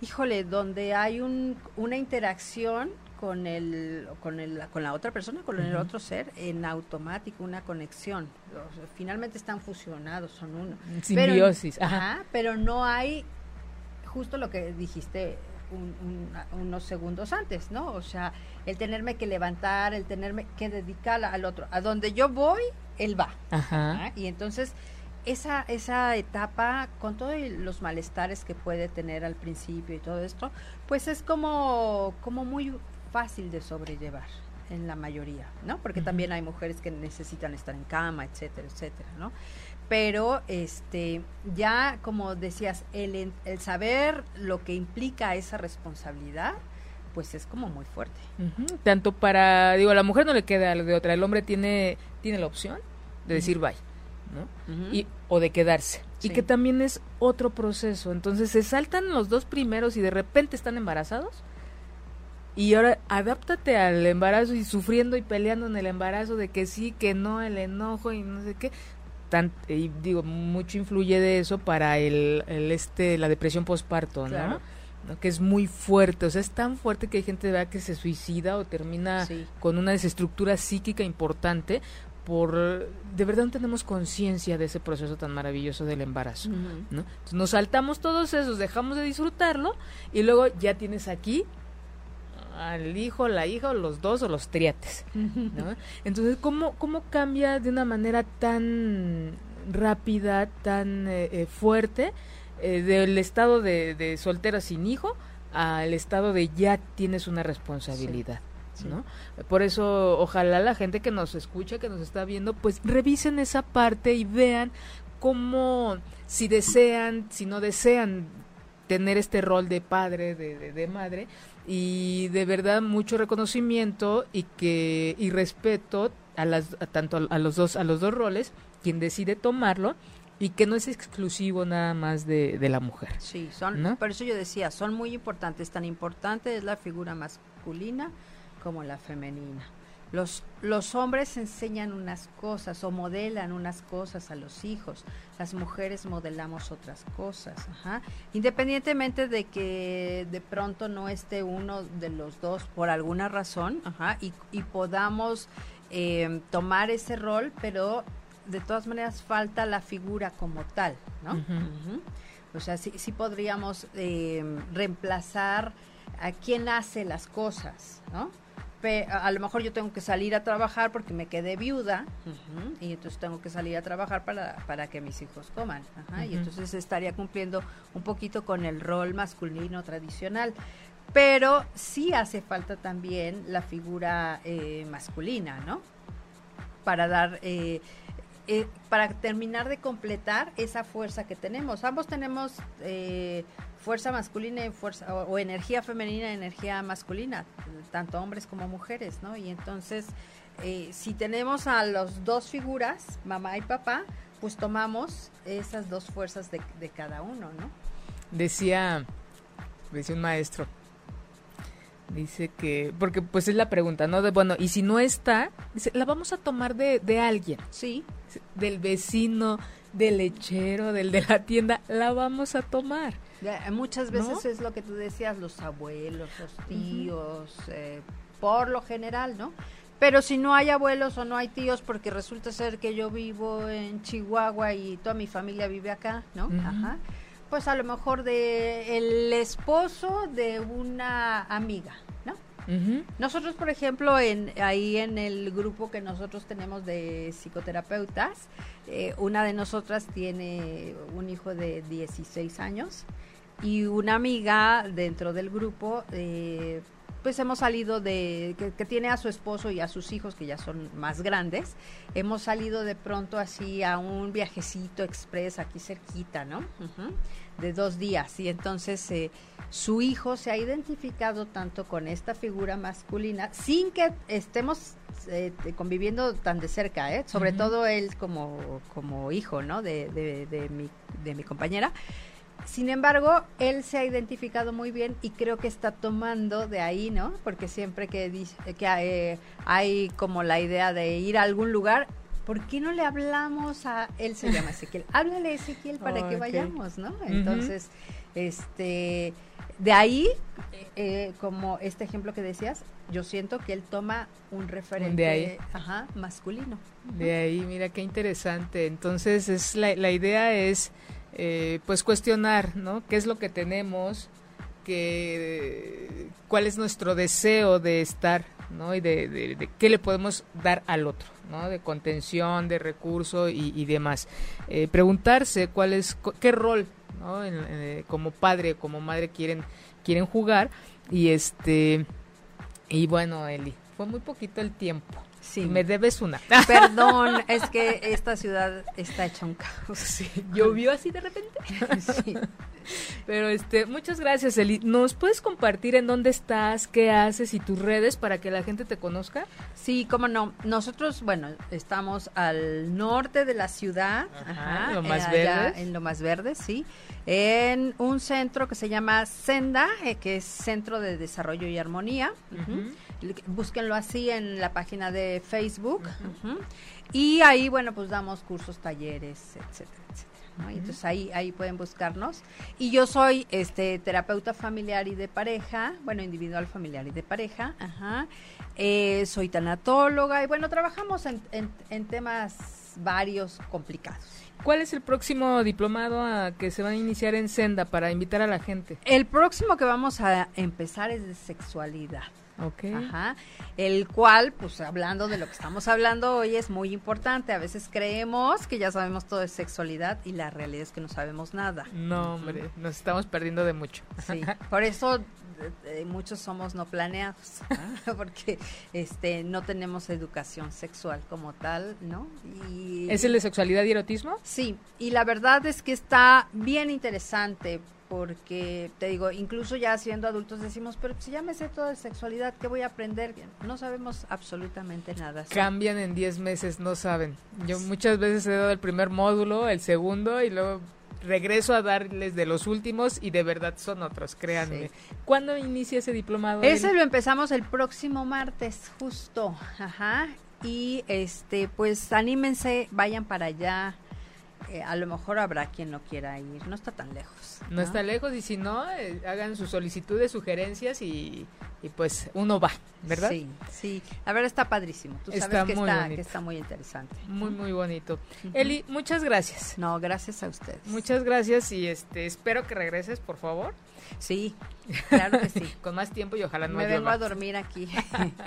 híjole, donde hay un, una interacción con el, con el, con la otra persona, con el otro ser, en automático, una conexión. finalmente están fusionados, son uno. Simbiosis. ajá, pero no hay justo lo que dijiste unos segundos antes, ¿no? O sea, el tenerme que levantar, el tenerme que dedicar al otro. A donde yo voy, él va. Ajá. Y entonces, esa, esa etapa, con todos los malestares que puede tener al principio y todo esto, pues es como, como muy fácil de sobrellevar en la mayoría, ¿no? Porque también hay mujeres que necesitan estar en cama, etcétera, etcétera, ¿no? pero este ya como decías el, el saber lo que implica esa responsabilidad pues es como muy fuerte. Tanto para digo a la mujer no le queda lo de otra el hombre tiene tiene la opción de decir bye ¿no? y o de quedarse. Y que también es otro proceso. Entonces se saltan los dos primeros y de repente están embarazados y ahora adáptate al embarazo y sufriendo y peleando en el embarazo de que sí, que no, el enojo y no sé qué y digo mucho influye de eso para el, este la depresión postparto ¿no? que es muy fuerte o sea es tan fuerte que hay gente que se suicida o termina con una desestructura psíquica importante por de verdad no tenemos conciencia de ese proceso tan maravilloso del embarazo ¿no? nos saltamos todos esos dejamos de disfrutarlo y luego ya tienes aquí al hijo, la hija, o los dos, o los triates. ¿no? Entonces, ¿cómo, ¿cómo cambia de una manera tan rápida, tan eh, eh, fuerte, eh, del estado de, de, soltera sin hijo al estado de ya tienes una responsabilidad? ¿no? Por eso, ojalá la gente que nos escucha, que nos está viendo, pues revisen esa parte y vean cómo, si desean, si no desean tener este rol de padre, de, de madre, y de verdad mucho reconocimiento y que y respeto a las tanto a, los dos a los dos roles quien decide tomarlo y que no es exclusivo nada más de, de la mujer. Sí, son, por eso yo decía, son muy importantes, tan importante es la figura masculina como la femenina. Los, los hombres enseñan unas cosas o modelan unas cosas a los hijos, las mujeres modelamos otras cosas, independientemente de que de pronto no esté uno de los dos por alguna razón y, podamos eh, tomar ese rol, pero de todas maneras falta la figura como tal, ¿no? O sea, sí, sí podríamos eh, reemplazar a quien hace las cosas, ¿no? A lo mejor yo tengo que salir a trabajar porque me quedé viuda y entonces tengo que salir a trabajar para, para que mis hijos coman. Y entonces estaría cumpliendo un poquito con el rol masculino tradicional. Pero sí hace falta también la figura eh, masculina, ¿no? Para dar... Eh, eh, para terminar de completar esa fuerza que tenemos. Ambos tenemos fuerza masculina y fuerza o, energía femenina y energía masculina, tanto hombres como mujeres, ¿no? Y entonces, eh, si tenemos a las dos figuras, mamá y papá, pues tomamos esas dos fuerzas de, cada uno, ¿no? Decía, decía un maestro, dice que, porque pues es la pregunta, ¿no? De, bueno, y si no está, dice, la vamos a tomar de, de alguien. Sí. Del vecino, del lechero, del de la tienda, la vamos a tomar. Muchas veces es lo que tú decías, los abuelos, los tíos, eh, por lo general, ¿no? Pero si no hay abuelos o no hay tíos, porque resulta ser que yo vivo en Chihuahua y toda mi familia vive acá, ¿no? Ajá. Pues a lo mejor de el esposo de una amiga, ¿no? Nosotros, por ejemplo, en, ahí en el grupo que nosotros tenemos de psicoterapeutas, eh, una de nosotras tiene un hijo de 16 años y una amiga dentro del grupo eh, pues hemos salido de, que, tiene a su esposo y a sus hijos que ya son más grandes, hemos salido de pronto así a un viajecito express aquí cerquita, ¿no? De dos días. Y entonces eh, su hijo se ha identificado tanto con esta figura masculina sin que estemos eh, conviviendo tan de cerca, ¿eh? Sobre todo él como, como hijo, ¿no? De, de, de, mi, de mi compañera sin embargo, él se ha identificado muy bien y creo que está tomando de ahí, ¿no? Porque siempre que, dice, que eh, hay como la idea de ir a algún lugar, ¿por qué no le hablamos a él se llama Ezequiel? Háblale a Ezequiel para que vayamos, ¿no? Entonces, este de ahí eh, como este ejemplo que decías, yo siento que él toma un referente Ajá, masculino. De ahí, mira qué interesante. Entonces, es la, la idea es eh, pues cuestionar, ¿no? ¿Qué es lo que tenemos? Que, ¿Cuál es nuestro deseo de estar, ¿no? Y de, qué le podemos dar al otro, ¿no? De contención, de recurso y, demás. Eh, preguntarse cuál es, qué rol, ¿no? Eh, como padre, como madre quieren, quieren jugar y este, y bueno, Eli, fue muy poquito el tiempo. Sí. Me debes una. Perdón, es que esta ciudad está hecha un caos. Sí, llovió así de repente. Sí. Pero este, muchas gracias, Eli. ¿Nos puedes compartir en dónde estás, qué haces y tus redes para que la gente te conozca? Sí, cómo no. Nosotros, bueno, estamos al norte de la ciudad, ajá, en lo más verde. En lo más verde, sí. En un centro que se llama Senda, eh, que es Centro de Desarrollo y Armonía. Búsquenlo así en la página de Facebook. Y ahí, bueno, pues damos cursos, talleres, etcétera, etcétera. Entonces ahí, ahí pueden buscarnos. Y yo soy este terapeuta familiar y de pareja, bueno, individual, familiar y de pareja, ajá. Eh, soy tanatóloga y bueno, trabajamos en, en, temas varios complicados. ¿Cuál es el próximo diplomado a que se va a iniciar en Senda para invitar a la gente? El próximo que vamos a empezar es de sexualidad. Ok. Ajá. El cual, pues hablando de lo que estamos hablando hoy, es muy importante. A veces creemos que ya sabemos todo de sexualidad y la realidad es que no sabemos nada. No, hombre, nos estamos perdiendo de mucho. Sí, por eso eh, muchos somos no planeados, porque este no tenemos educación sexual como tal, ¿no? Y, ¿Es el de sexualidad y erotismo? Sí, y la verdad es que está bien interesante porque te digo, incluso ya siendo adultos decimos, pero si ya me sé todo de sexualidad, ¿qué voy a aprender? No sabemos absolutamente nada. Cambian en 10 meses, no saben. Yo muchas veces he dado el primer módulo, el segundo y luego regreso a darles de los últimos y de verdad son otros, créanme. ¿Cuándo inicia ese diplomado? Ese lo empezamos el próximo martes, justo. Ajá. Y este, pues anímense, vayan para allá. Eh, a lo mejor habrá quien no quiera ir, no está tan lejos. No, está lejos y si no, eh, hagan sus solicitudes, sugerencias y, pues uno va, ¿verdad? Sí, sí. A ver, está padrísimo. Tú sabes que, está, que está muy interesante. Muy, muy bonito. Eli, muchas gracias. No, gracias a ustedes. Muchas gracias y este espero que regreses, por favor. Sí, claro que sí. Con más tiempo y ojalá no Me vengo a dormir aquí.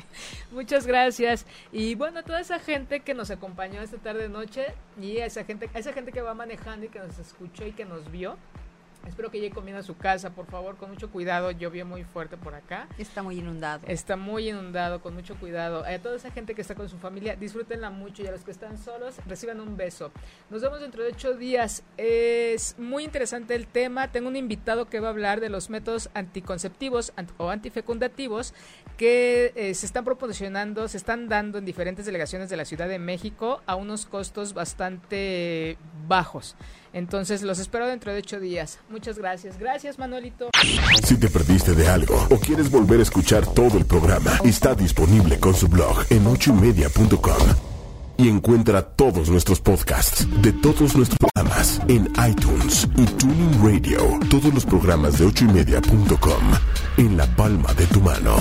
Muchas gracias. Y bueno, toda esa gente que nos acompañó esta tarde noche y esa gente, esa gente que va manejando y que nos escuchó y que nos vio, Espero que llegue comiendo a su casa, por favor, con mucho cuidado. Llovió muy fuerte por acá. Está muy inundado. Está muy inundado, con mucho cuidado. A toda esa gente que está con su familia, disfrútenla mucho y a los que están solos, reciban un beso. Nos vemos dentro de ocho días. Es muy interesante el tema. Tengo un invitado que va a hablar de los métodos anticonceptivos o antifecundativos que eh, se están proporcionando, se están dando en diferentes delegaciones de la Ciudad de México a unos costos bastante bajos. Entonces los espero dentro de ocho días. Muchas gracias. Gracias, Manuelito. Si te perdiste de algo o quieres volver a escuchar todo el programa, está disponible con su blog en ochoymedia.com. Y encuentra todos nuestros podcasts de todos nuestros programas en iTunes y Tuning Radio. Todos los programas de ochoymedia.com en la palma de tu mano.